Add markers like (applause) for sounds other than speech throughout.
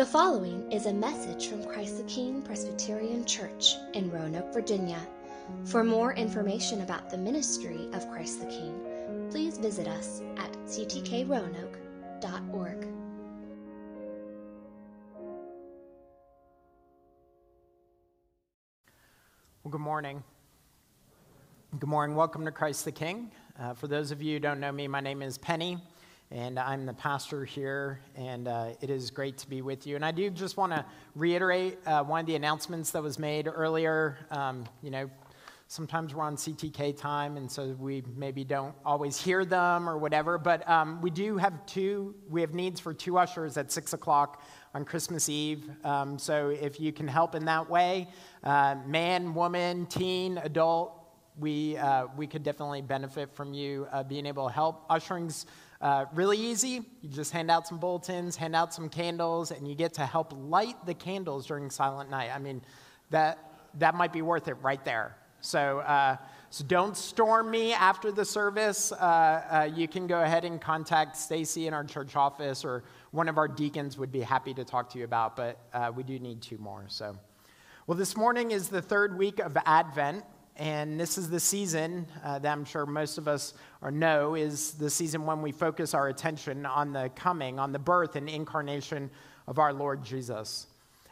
The following is a message from Christ the King Presbyterian Church in Roanoke, Virginia. For more information about the ministry of Christ the King, please visit us at ctkroanoke.org. Well, good morning. Good morning. Welcome to Christ the King. Uh, for those of you who don't know me, my name is Penny, and I'm the pastor here, and uh, it is great to be with you. And I do just want to reiterate uh, one of the announcements that was made earlier. Um, you know, sometimes we're on CTK time, and so we maybe don't always hear them or whatever, but um, we do have two, we have needs for two ushers at 6 o'clock on Christmas Eve. Um, so if you can help in that way, uh, man, woman, teen, adult, we, uh, we could definitely benefit from you uh, being able to help. Ushering's uh, really easy. You just hand out some bulletins, hand out some candles, and you get to help light the candles during Silent Night. I mean, that, that might be worth it right there. So, uh, so don't storm me after the service. Uh, uh, you can go ahead and contact Stacy in our church office, or one of our deacons would be happy to talk to you about. But we do need two more. So, well, this morning is the third week of Advent. And this is the season uh, that I'm sure most of us or know is the season when we focus our attention on the coming, on the birth and incarnation of our Lord Jesus.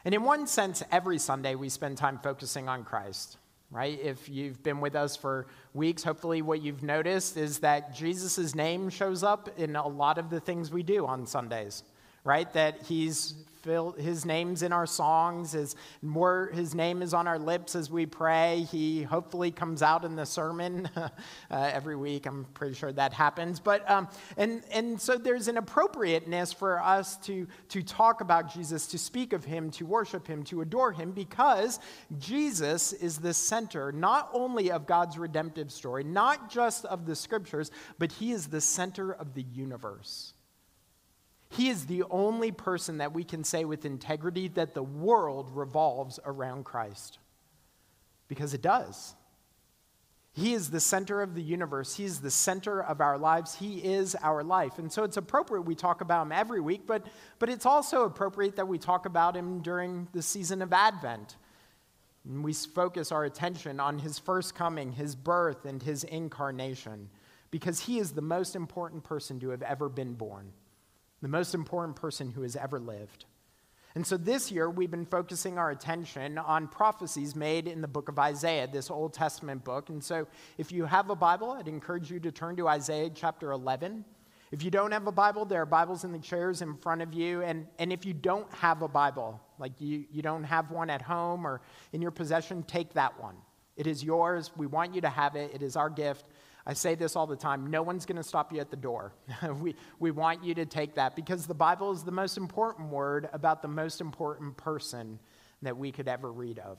And in one sense, every Sunday we spend time focusing on Christ, right? If you've been with us for weeks, hopefully what you've noticed is that Jesus' name shows up in a lot of the things we do on Sundays, right? That he's his name's in our songs, his, more, his name is on our lips as we pray. He hopefully comes out in the sermon (laughs) uh, every week. I'm pretty sure that happens. But, um, and, and so there's an appropriateness for us to, to talk about Jesus, to speak of him, to worship him, to adore him, because Jesus is the center not only of God's redemptive story, not just of the scriptures, but he is the center of the universe. He is the only person that we can say with integrity that the world revolves around Christ. Because it does. He is the center of the universe. He is the center of our lives. He is our life. And so it's appropriate we talk about him every week, but, but it's also appropriate that we talk about him during the season of Advent. And we focus our attention on his first coming, his birth, and his incarnation, because he is the most important person to have ever been born the most important person who has ever lived. And so this year, we've been focusing our attention on prophecies made in the book of Isaiah, this Old Testament book. And so if you have a Bible, I'd encourage you to turn to Isaiah chapter 11. If you don't have a Bible, there are Bibles in the chairs in front of you. And, and if you don't have a Bible, like you, you don't have one at home or in your possession, take that one. It is yours. We want you to have it. It is our gift. I say this all the time no one's going to stop you at the door. (laughs) we, we want you to take that because the Bible is the most important word about the most important person that we could ever read of.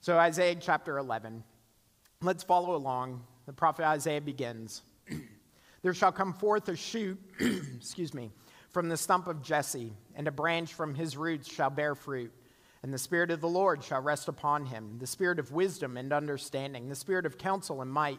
So, Isaiah chapter 11. Let's follow along. The prophet Isaiah begins (clears throat) There shall come forth a shoot, (clears throat) excuse me, from the stump of Jesse, and a branch from his roots shall bear fruit. And the Spirit of the Lord shall rest upon him the Spirit of wisdom and understanding, the Spirit of counsel and might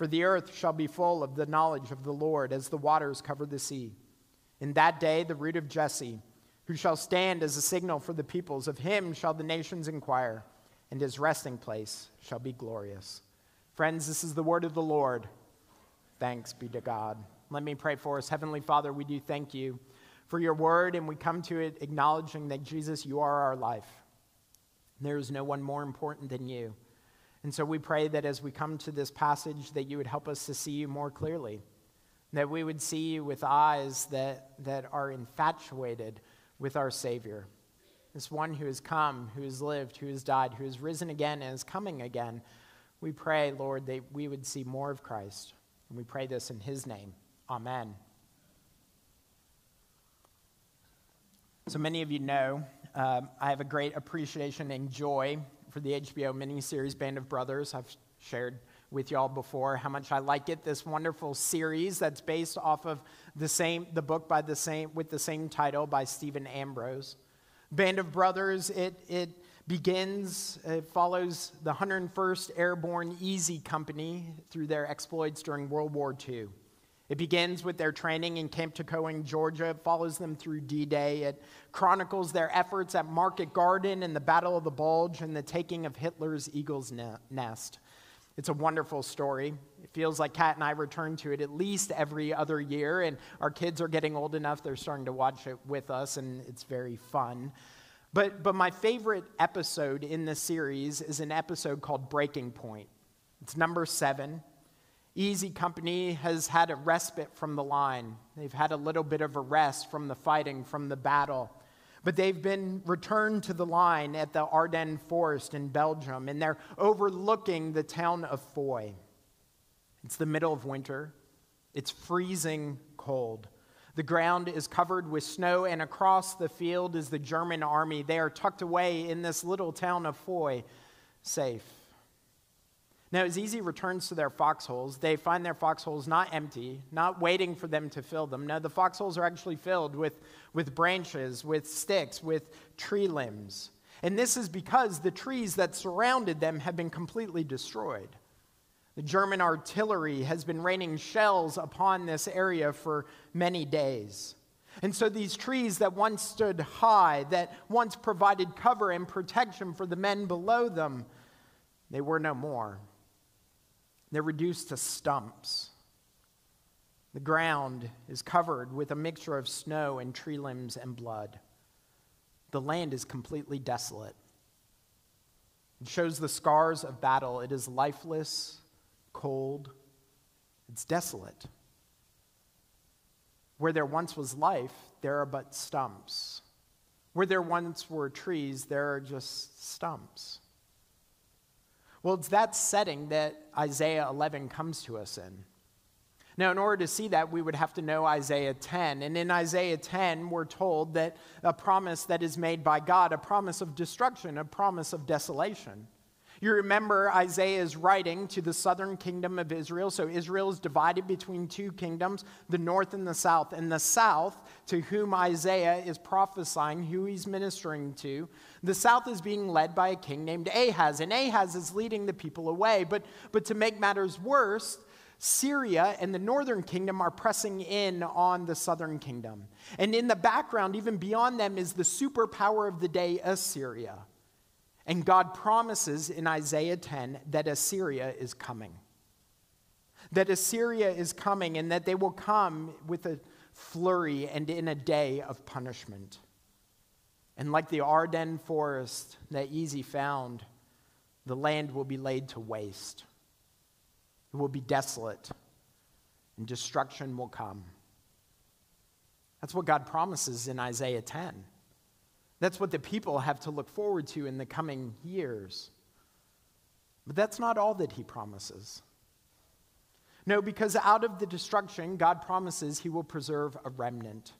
for the earth shall be full of the knowledge of the Lord as the waters cover the sea. In that day, the root of Jesse, who shall stand as a signal for the peoples, of him shall the nations inquire, and his resting place shall be glorious. Friends, this is the word of the Lord. Thanks be to God. Let me pray for us. Heavenly Father, we do thank you for your word, and we come to it acknowledging that Jesus, you are our life. There is no one more important than you. And so we pray that as we come to this passage, that you would help us to see you more clearly, that we would see you with eyes that, that are infatuated with our Savior. This one who has come, who has lived, who has died, who has risen again and is coming again. We pray, Lord, that we would see more of Christ. And we pray this in his name. Amen. So many of you know um, I have a great appreciation and joy for the HBO miniseries Band of Brothers. I've shared with y'all before how much I like it. This wonderful series that's based off of the same the book by the same with the same title by Stephen Ambrose. Band of Brothers. It it begins. It follows the 101st Airborne Easy Company through their exploits during World War II. It begins with their training in Camp Toccoa, Georgia. It follows them through D Day. It chronicles their efforts at Market Garden and the Battle of the Bulge and the taking of Hitler's Eagle's Nest. It's a wonderful story. It feels like Kat and I return to it at least every other year, and our kids are getting old enough, they're starting to watch it with us, and it's very fun. But, but my favorite episode in this series is an episode called Breaking Point. It's number seven. Easy Company has had a respite from the line. They've had a little bit of a rest from the fighting, from the battle. But they've been returned to the line at the Ardennes Forest in Belgium, and they're overlooking the town of Foy. It's the middle of winter. It's freezing cold. The ground is covered with snow, and across the field is the German army. They are tucked away in this little town of Foy, safe. Now, as Easy returns to their foxholes, they find their foxholes not empty, not waiting for them to fill them. No, the foxholes are actually filled with, with branches, with sticks, with tree limbs. And this is because the trees that surrounded them have been completely destroyed. The German artillery has been raining shells upon this area for many days. And so these trees that once stood high, that once provided cover and protection for the men below them, they were no more. They're reduced to stumps. The ground is covered with a mixture of snow and tree limbs and blood. The land is completely desolate. It shows the scars of battle. It is lifeless, cold, it's desolate. Where there once was life, there are but stumps. Where there once were trees, there are just stumps. Well, it's that setting that Isaiah 11 comes to us in. Now, in order to see that, we would have to know Isaiah 10. And in Isaiah 10, we're told that a promise that is made by God, a promise of destruction, a promise of desolation. You remember Isaiah is writing to the southern kingdom of Israel. So Israel is divided between two kingdoms, the north and the south. And the south, to whom Isaiah is prophesying, who he's ministering to, the south is being led by a king named Ahaz. And Ahaz is leading the people away. But, but to make matters worse, Syria and the northern kingdom are pressing in on the southern kingdom. And in the background, even beyond them, is the superpower of the day, Assyria. And God promises in Isaiah 10 that Assyria is coming. That Assyria is coming and that they will come with a flurry and in a day of punishment. And like the Ardennes forest that Easy found, the land will be laid to waste. It will be desolate, and destruction will come. That's what God promises in Isaiah 10. That's what the people have to look forward to in the coming years. But that's not all that he promises. No, because out of the destruction, God promises he will preserve a remnant.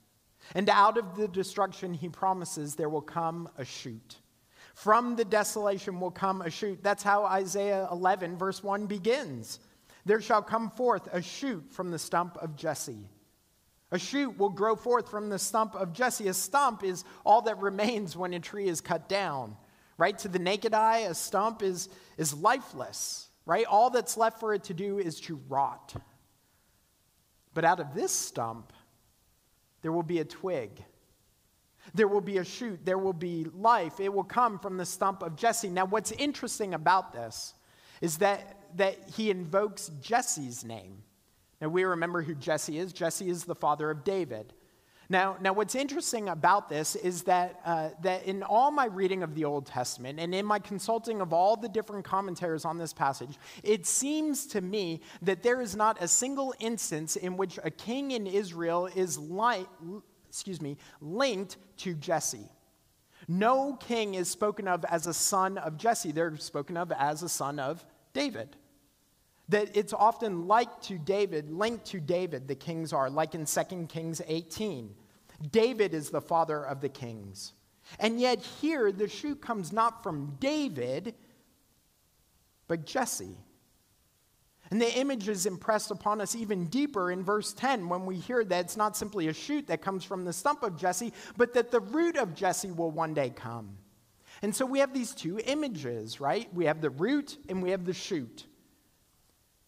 And out of the destruction, he promises there will come a shoot. From the desolation will come a shoot. That's how Isaiah 11, verse 1 begins. There shall come forth a shoot from the stump of Jesse. A shoot will grow forth from the stump of Jesse. A stump is all that remains when a tree is cut down, right? To the naked eye, a stump is, is lifeless, right? All that's left for it to do is to rot. But out of this stump, there will be a twig. There will be a shoot. There will be life. It will come from the stump of Jesse. Now, what's interesting about this is that, that he invokes Jesse's name. Now, we remember who Jesse is. Jesse is the father of David. Now, now what's interesting about this is that, uh, that in all my reading of the Old Testament and in my consulting of all the different commentaries on this passage, it seems to me that there is not a single instance in which a king in Israel is li- excuse me, linked to Jesse. No king is spoken of as a son of Jesse, they're spoken of as a son of David. That it's often like to David, linked to David, the kings are, like in 2 Kings 18. David is the father of the kings. And yet, here, the shoot comes not from David, but Jesse. And the image is impressed upon us even deeper in verse 10 when we hear that it's not simply a shoot that comes from the stump of Jesse, but that the root of Jesse will one day come. And so we have these two images, right? We have the root and we have the shoot.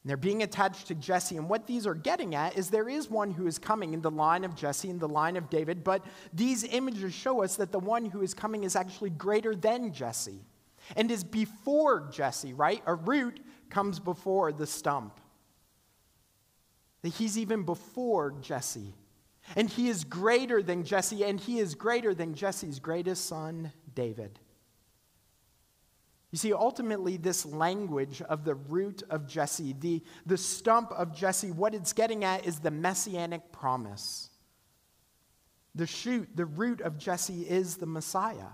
And they're being attached to Jesse. And what these are getting at is there is one who is coming in the line of Jesse, in the line of David, but these images show us that the one who is coming is actually greater than Jesse and is before Jesse, right? A root comes before the stump. That he's even before Jesse. And he is greater than Jesse, and he is greater than Jesse's greatest son, David. You see, ultimately, this language of the root of Jesse, the, the stump of Jesse, what it's getting at is the messianic promise. The shoot, the root of Jesse is the Messiah.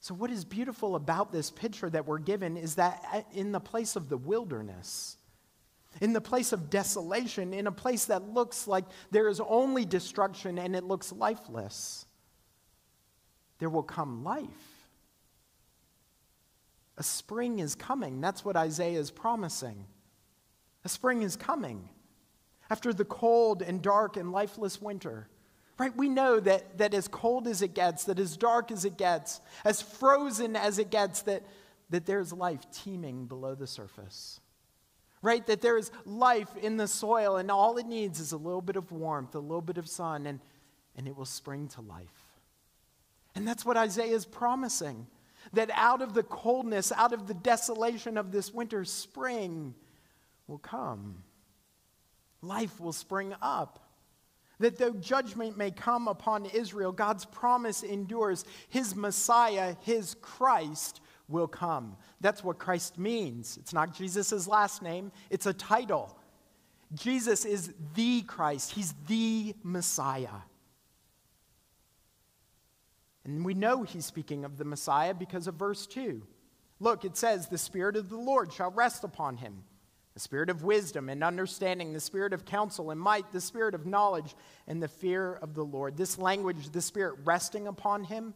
So, what is beautiful about this picture that we're given is that uh, in the place of the wilderness, in the place of desolation, in a place that looks like there is only destruction and it looks lifeless, there will come life. A spring is coming. That's what Isaiah is promising. A spring is coming. After the cold and dark and lifeless winter, right? We know that, that as cold as it gets, that as dark as it gets, as frozen as it gets, that, that there's life teeming below the surface, right? That there is life in the soil, and all it needs is a little bit of warmth, a little bit of sun, and, and it will spring to life. And that's what Isaiah is promising that out of the coldness, out of the desolation of this winter, spring will come. Life will spring up. That though judgment may come upon Israel, God's promise endures. His Messiah, his Christ, will come. That's what Christ means. It's not Jesus' last name, it's a title. Jesus is the Christ, he's the Messiah. And we know he's speaking of the Messiah because of verse 2. Look, it says, The Spirit of the Lord shall rest upon him the Spirit of wisdom and understanding, the Spirit of counsel and might, the Spirit of knowledge and the fear of the Lord. This language, the Spirit resting upon him,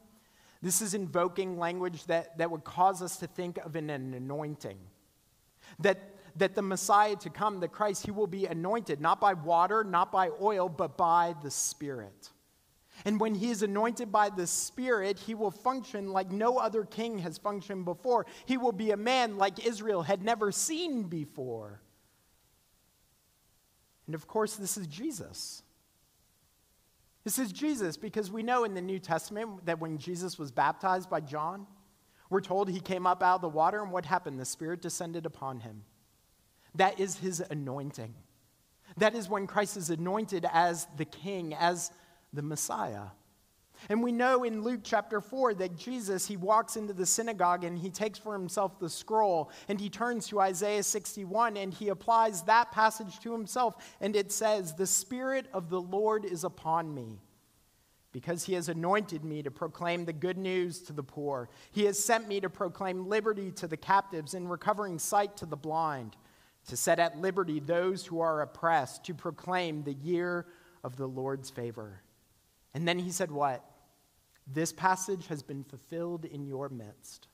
this is invoking language that, that would cause us to think of an, an anointing. That, that the Messiah to come, the Christ, he will be anointed, not by water, not by oil, but by the Spirit. And when he is anointed by the Spirit, he will function like no other king has functioned before. He will be a man like Israel had never seen before. And of course, this is Jesus. This is Jesus because we know in the New Testament that when Jesus was baptized by John, we're told he came up out of the water, and what happened? The Spirit descended upon him. That is his anointing. That is when Christ is anointed as the king, as the Messiah. And we know in Luke chapter 4 that Jesus, he walks into the synagogue and he takes for himself the scroll and he turns to Isaiah 61 and he applies that passage to himself. And it says, The Spirit of the Lord is upon me because he has anointed me to proclaim the good news to the poor. He has sent me to proclaim liberty to the captives and recovering sight to the blind, to set at liberty those who are oppressed, to proclaim the year of the Lord's favor. And then he said, What? This passage has been fulfilled in your midst.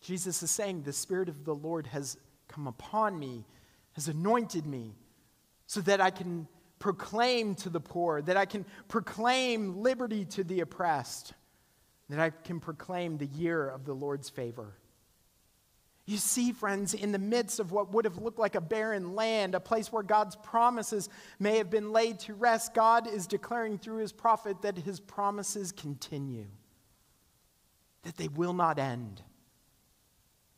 Jesus is saying, The Spirit of the Lord has come upon me, has anointed me, so that I can proclaim to the poor, that I can proclaim liberty to the oppressed, that I can proclaim the year of the Lord's favor. You see, friends, in the midst of what would have looked like a barren land, a place where God's promises may have been laid to rest, God is declaring through his prophet that his promises continue, that they will not end.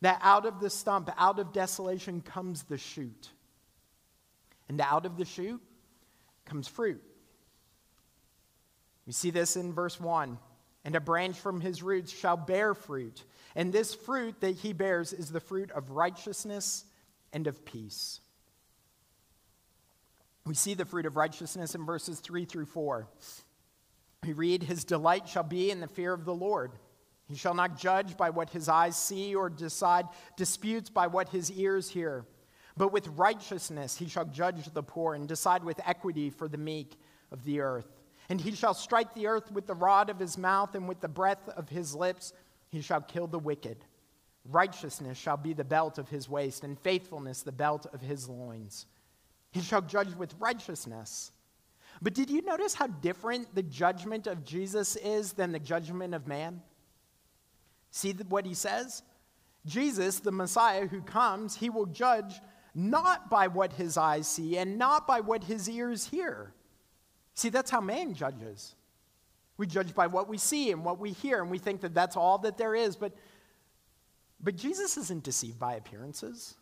That out of the stump, out of desolation, comes the shoot. And out of the shoot comes fruit. We see this in verse 1 and a branch from his roots shall bear fruit. And this fruit that he bears is the fruit of righteousness and of peace. We see the fruit of righteousness in verses 3 through 4. We read, His delight shall be in the fear of the Lord. He shall not judge by what his eyes see or decide disputes by what his ears hear. But with righteousness he shall judge the poor and decide with equity for the meek of the earth. And he shall strike the earth with the rod of his mouth, and with the breath of his lips he shall kill the wicked. Righteousness shall be the belt of his waist, and faithfulness the belt of his loins. He shall judge with righteousness. But did you notice how different the judgment of Jesus is than the judgment of man? See what he says? Jesus, the Messiah who comes, he will judge not by what his eyes see and not by what his ears hear. See, that's how man judges. We judge by what we see and what we hear, and we think that that's all that there is. But, but Jesus isn't deceived by appearances,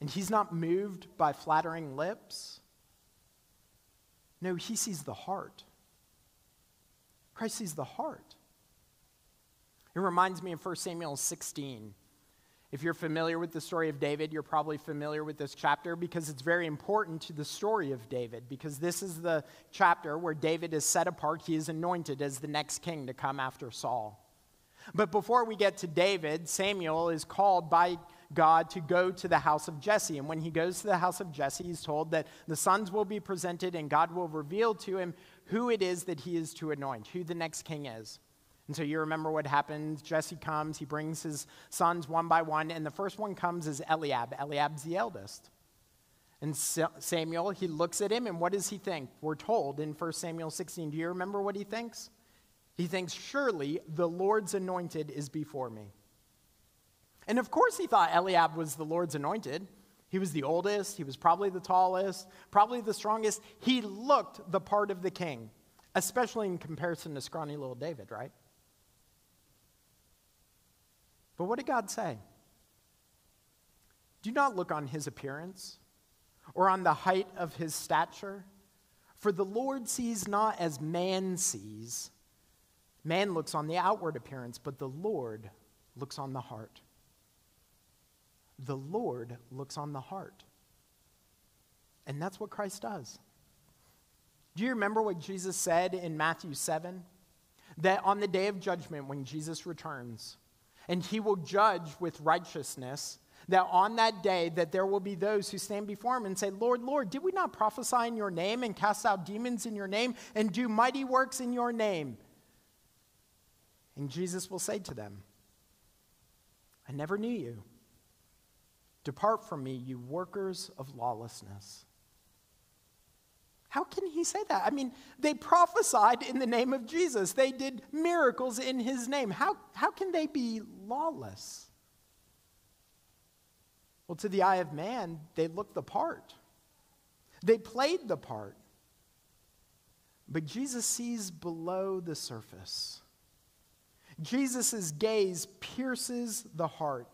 and he's not moved by flattering lips. No, he sees the heart. Christ sees the heart. It reminds me of 1 Samuel 16. If you're familiar with the story of David, you're probably familiar with this chapter because it's very important to the story of David. Because this is the chapter where David is set apart, he is anointed as the next king to come after Saul. But before we get to David, Samuel is called by God to go to the house of Jesse. And when he goes to the house of Jesse, he's told that the sons will be presented and God will reveal to him who it is that he is to anoint, who the next king is. And so you remember what happened. Jesse comes, he brings his sons one by one, and the first one comes is Eliab. Eliab's the eldest. And Samuel, he looks at him, and what does he think? We're told in 1 Samuel 16. Do you remember what he thinks? He thinks, Surely the Lord's anointed is before me. And of course, he thought Eliab was the Lord's anointed. He was the oldest, he was probably the tallest, probably the strongest. He looked the part of the king, especially in comparison to scrawny little David, right? But what did God say? Do not look on his appearance or on the height of his stature, for the Lord sees not as man sees. Man looks on the outward appearance, but the Lord looks on the heart. The Lord looks on the heart. And that's what Christ does. Do you remember what Jesus said in Matthew 7? That on the day of judgment, when Jesus returns, and he will judge with righteousness that on that day that there will be those who stand before him and say lord lord did we not prophesy in your name and cast out demons in your name and do mighty works in your name? And jesus will say to them i never knew you. Depart from me you workers of lawlessness how can he say that? I mean, they prophesied in the name of Jesus, they did miracles in his name. How, how can they be lawless? Well, to the eye of man, they looked the part, they played the part. But Jesus sees below the surface. Jesus' gaze pierces the heart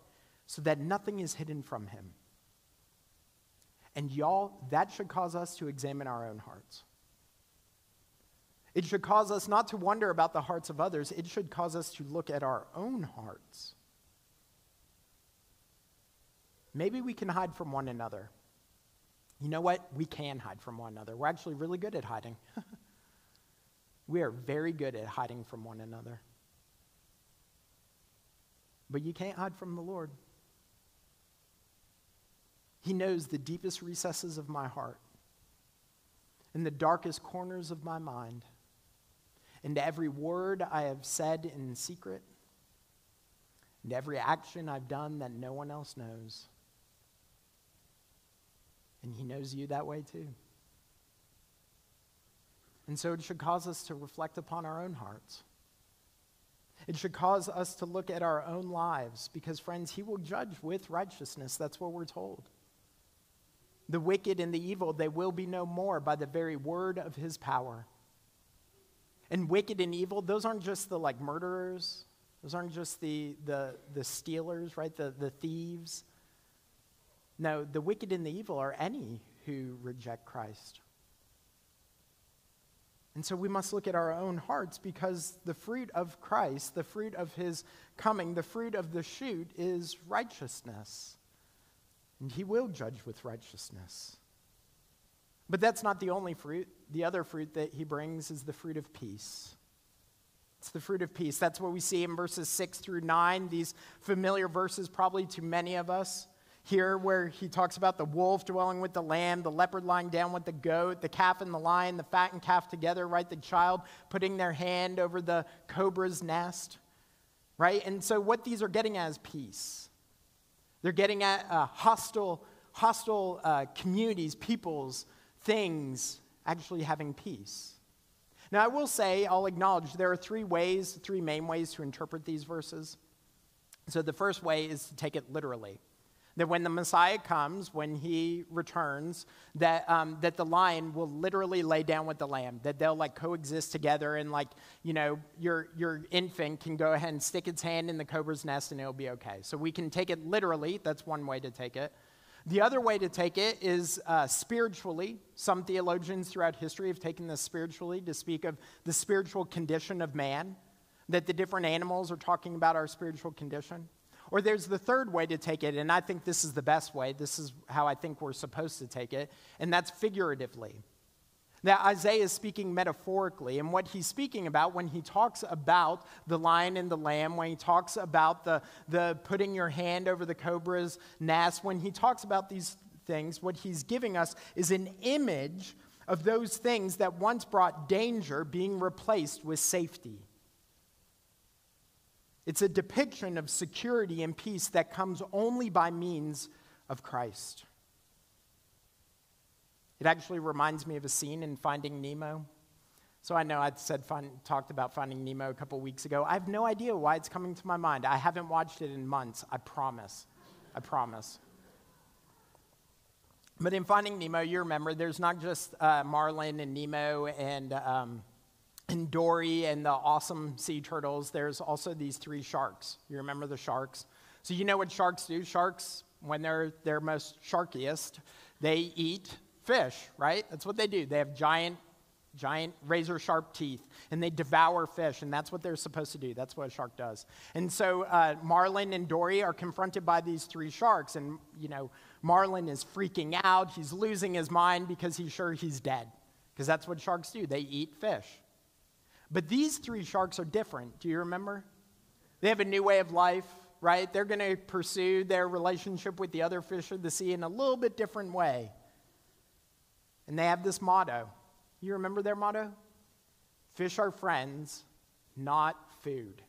so that nothing is hidden from him. And y'all, that should cause us to examine our own hearts. It should cause us not to wonder about the hearts of others, it should cause us to look at our own hearts. Maybe we can hide from one another. You know what? We can hide from one another. We're actually really good at hiding. (laughs) we are very good at hiding from one another. But you can't hide from the Lord. He knows the deepest recesses of my heart, and the darkest corners of my mind, and every word I have said in secret, and every action I've done that no one else knows. And He knows you that way too. And so it should cause us to reflect upon our own hearts. It should cause us to look at our own lives because, friends, He will judge with righteousness. That's what we're told. The wicked and the evil, they will be no more by the very word of his power. And wicked and evil, those aren't just the like murderers, those aren't just the, the, the stealers, right? The, the thieves. No, the wicked and the evil are any who reject Christ. And so we must look at our own hearts because the fruit of Christ, the fruit of his coming, the fruit of the shoot is righteousness. And he will judge with righteousness. But that's not the only fruit. The other fruit that he brings is the fruit of peace. It's the fruit of peace. That's what we see in verses 6 through 9, these familiar verses, probably to many of us here where he talks about the wolf dwelling with the lamb, the leopard lying down with the goat, the calf and the lion, the fattened calf together, right? The child putting their hand over the cobra's nest, right? And so what these are getting at is peace. They're getting at uh, hostile, hostile uh, communities, peoples, things actually having peace. Now, I will say, I'll acknowledge there are three ways, three main ways to interpret these verses. So the first way is to take it literally that when the Messiah comes, when he returns, that, um, that the lion will literally lay down with the lamb, that they'll like coexist together and like, you know, your, your infant can go ahead and stick its hand in the cobra's nest and it'll be okay. So we can take it literally. That's one way to take it. The other way to take it is uh, spiritually. Some theologians throughout history have taken this spiritually to speak of the spiritual condition of man, that the different animals are talking about our spiritual condition. Or there's the third way to take it, and I think this is the best way. This is how I think we're supposed to take it, and that's figuratively. That Isaiah is speaking metaphorically, and what he's speaking about when he talks about the lion and the lamb, when he talks about the, the putting your hand over the cobra's nest, when he talks about these things, what he's giving us is an image of those things that once brought danger being replaced with safety. It's a depiction of security and peace that comes only by means of Christ. It actually reminds me of a scene in Finding Nemo. So I know I said find, talked about Finding Nemo a couple weeks ago. I have no idea why it's coming to my mind. I haven't watched it in months. I promise. I promise. But in Finding Nemo, you remember there's not just uh, Marlin and Nemo and um, and Dory and the awesome sea turtles, there's also these three sharks. You remember the sharks? So you know what sharks do? Sharks, when they're their most sharkiest, they eat fish, right? That's what they do. They have giant, giant razor sharp teeth, and they devour fish, and that's what they're supposed to do. That's what a shark does. And so uh, Marlin and Dory are confronted by these three sharks, and you know Marlin is freaking out. He's losing his mind because he's sure he's dead, because that's what sharks do. They eat fish. But these three sharks are different. Do you remember? They have a new way of life, right? They're going to pursue their relationship with the other fish of the sea in a little bit different way. And they have this motto. You remember their motto? Fish are friends, not food.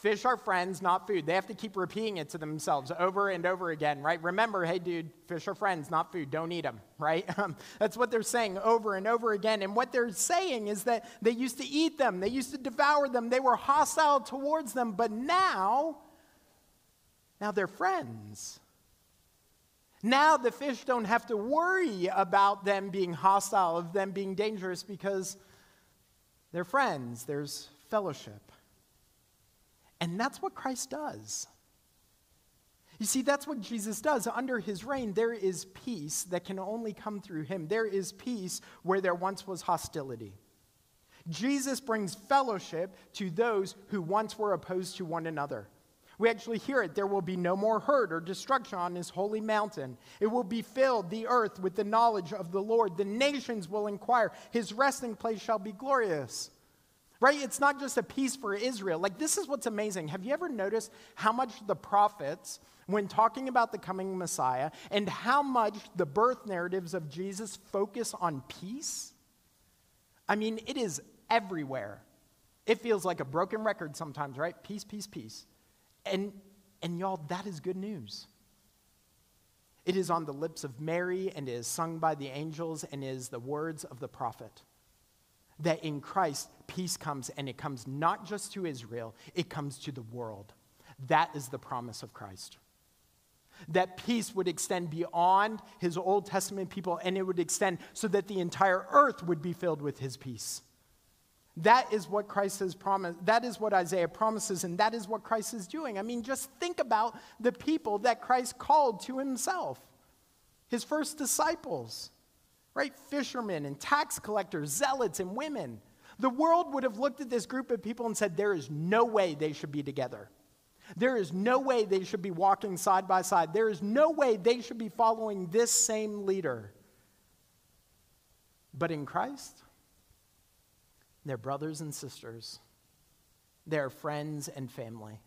Fish are friends, not food. They have to keep repeating it to themselves over and over again, right? Remember, hey, dude, fish are friends, not food. Don't eat them, (laughs) right? Um, that's what they're saying over and over again. And what they're saying is that they used to eat them, they used to devour them, they were hostile towards them, but now, now they're friends. Now the fish don't have to worry about them being hostile, of them being dangerous, because they're friends. There's fellowship. And that's what Christ does. You see, that's what Jesus does. Under his reign, there is peace that can only come through him. There is peace where there once was hostility. Jesus brings fellowship to those who once were opposed to one another. We actually hear it. There will be no more hurt or destruction on his holy mountain. It will be filled, the earth, with the knowledge of the Lord. The nations will inquire. His resting place shall be glorious. Right? It's not just a peace for Israel. Like, this is what's amazing. Have you ever noticed how much the prophets, when talking about the coming Messiah, and how much the birth narratives of Jesus focus on peace? I mean, it is everywhere. It feels like a broken record sometimes, right? Peace, peace, peace. And, and y'all, that is good news. It is on the lips of Mary and is sung by the angels and is the words of the prophet that in Christ, peace comes, and it comes not just to Israel, it comes to the world. That is the promise of Christ. That peace would extend beyond his Old Testament people, and it would extend so that the entire earth would be filled with his peace. That is what Christ has promised. That is what Isaiah promises, and that is what Christ is doing. I mean, just think about the people that Christ called to himself, his first disciples. Right? Fishermen and tax collectors, zealots and women. The world would have looked at this group of people and said, There is no way they should be together. There is no way they should be walking side by side. There is no way they should be following this same leader. But in Christ, they're brothers and sisters, they're friends and family.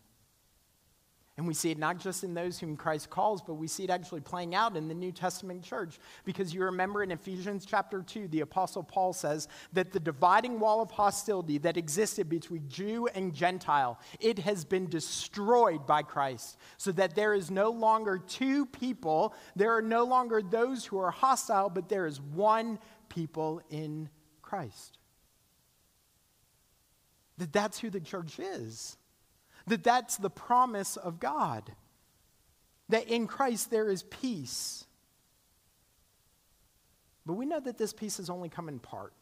And we see it not just in those whom Christ calls, but we see it actually playing out in the New Testament church. Because you remember in Ephesians chapter 2, the Apostle Paul says that the dividing wall of hostility that existed between Jew and Gentile, it has been destroyed by Christ. So that there is no longer two people, there are no longer those who are hostile, but there is one people in Christ. That that's who the church is that that's the promise of God. That in Christ there is peace. But we know that this peace has only come in part,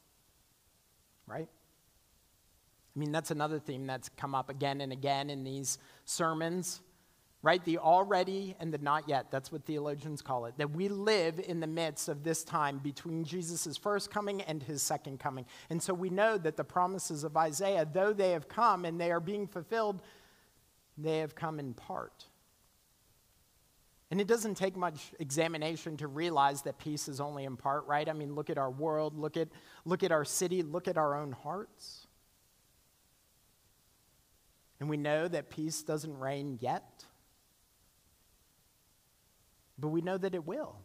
right? I mean, that's another theme that's come up again and again in these sermons, right? The already and the not yet. That's what theologians call it. That we live in the midst of this time between Jesus' first coming and his second coming. And so we know that the promises of Isaiah, though they have come and they are being fulfilled, they have come in part. And it doesn't take much examination to realize that peace is only in part, right? I mean, look at our world, look at, look at our city, look at our own hearts. And we know that peace doesn't reign yet, but we know that it will.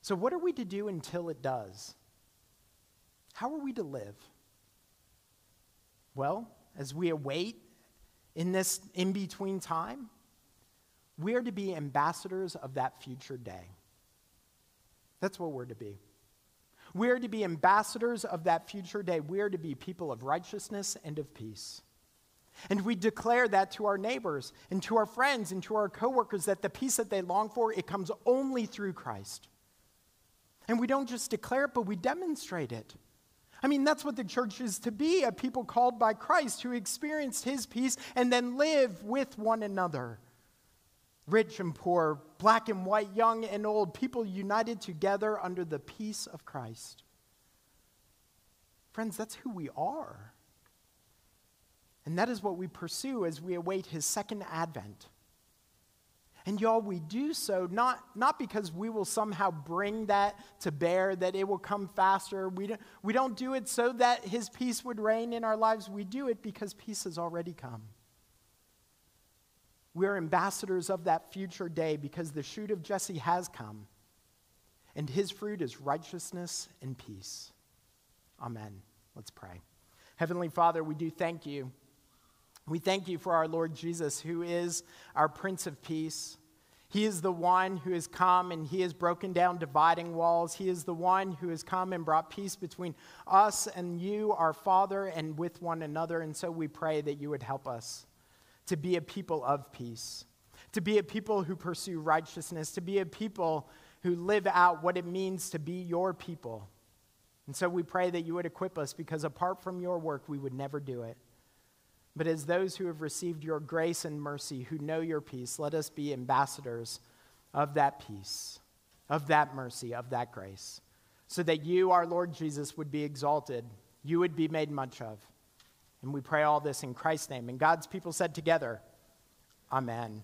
So, what are we to do until it does? How are we to live? Well, as we await in this in between time, we are to be ambassadors of that future day. That's what we're to be. We are to be ambassadors of that future day. We are to be people of righteousness and of peace. And we declare that to our neighbors and to our friends and to our coworkers that the peace that they long for, it comes only through Christ. And we don't just declare it, but we demonstrate it. I mean, that's what the church is to be a people called by Christ who experienced his peace and then live with one another. Rich and poor, black and white, young and old, people united together under the peace of Christ. Friends, that's who we are. And that is what we pursue as we await his second advent. And y'all, we do so not, not because we will somehow bring that to bear, that it will come faster. We don't, we don't do it so that his peace would reign in our lives. We do it because peace has already come. We're ambassadors of that future day because the shoot of Jesse has come, and his fruit is righteousness and peace. Amen. Let's pray. Heavenly Father, we do thank you we thank you for our Lord Jesus, who is our Prince of Peace. He is the one who has come and he has broken down dividing walls. He is the one who has come and brought peace between us and you, our Father, and with one another. And so we pray that you would help us to be a people of peace, to be a people who pursue righteousness, to be a people who live out what it means to be your people. And so we pray that you would equip us because apart from your work, we would never do it. But as those who have received your grace and mercy, who know your peace, let us be ambassadors of that peace, of that mercy, of that grace, so that you, our Lord Jesus, would be exalted, you would be made much of. And we pray all this in Christ's name. And God's people said together, Amen.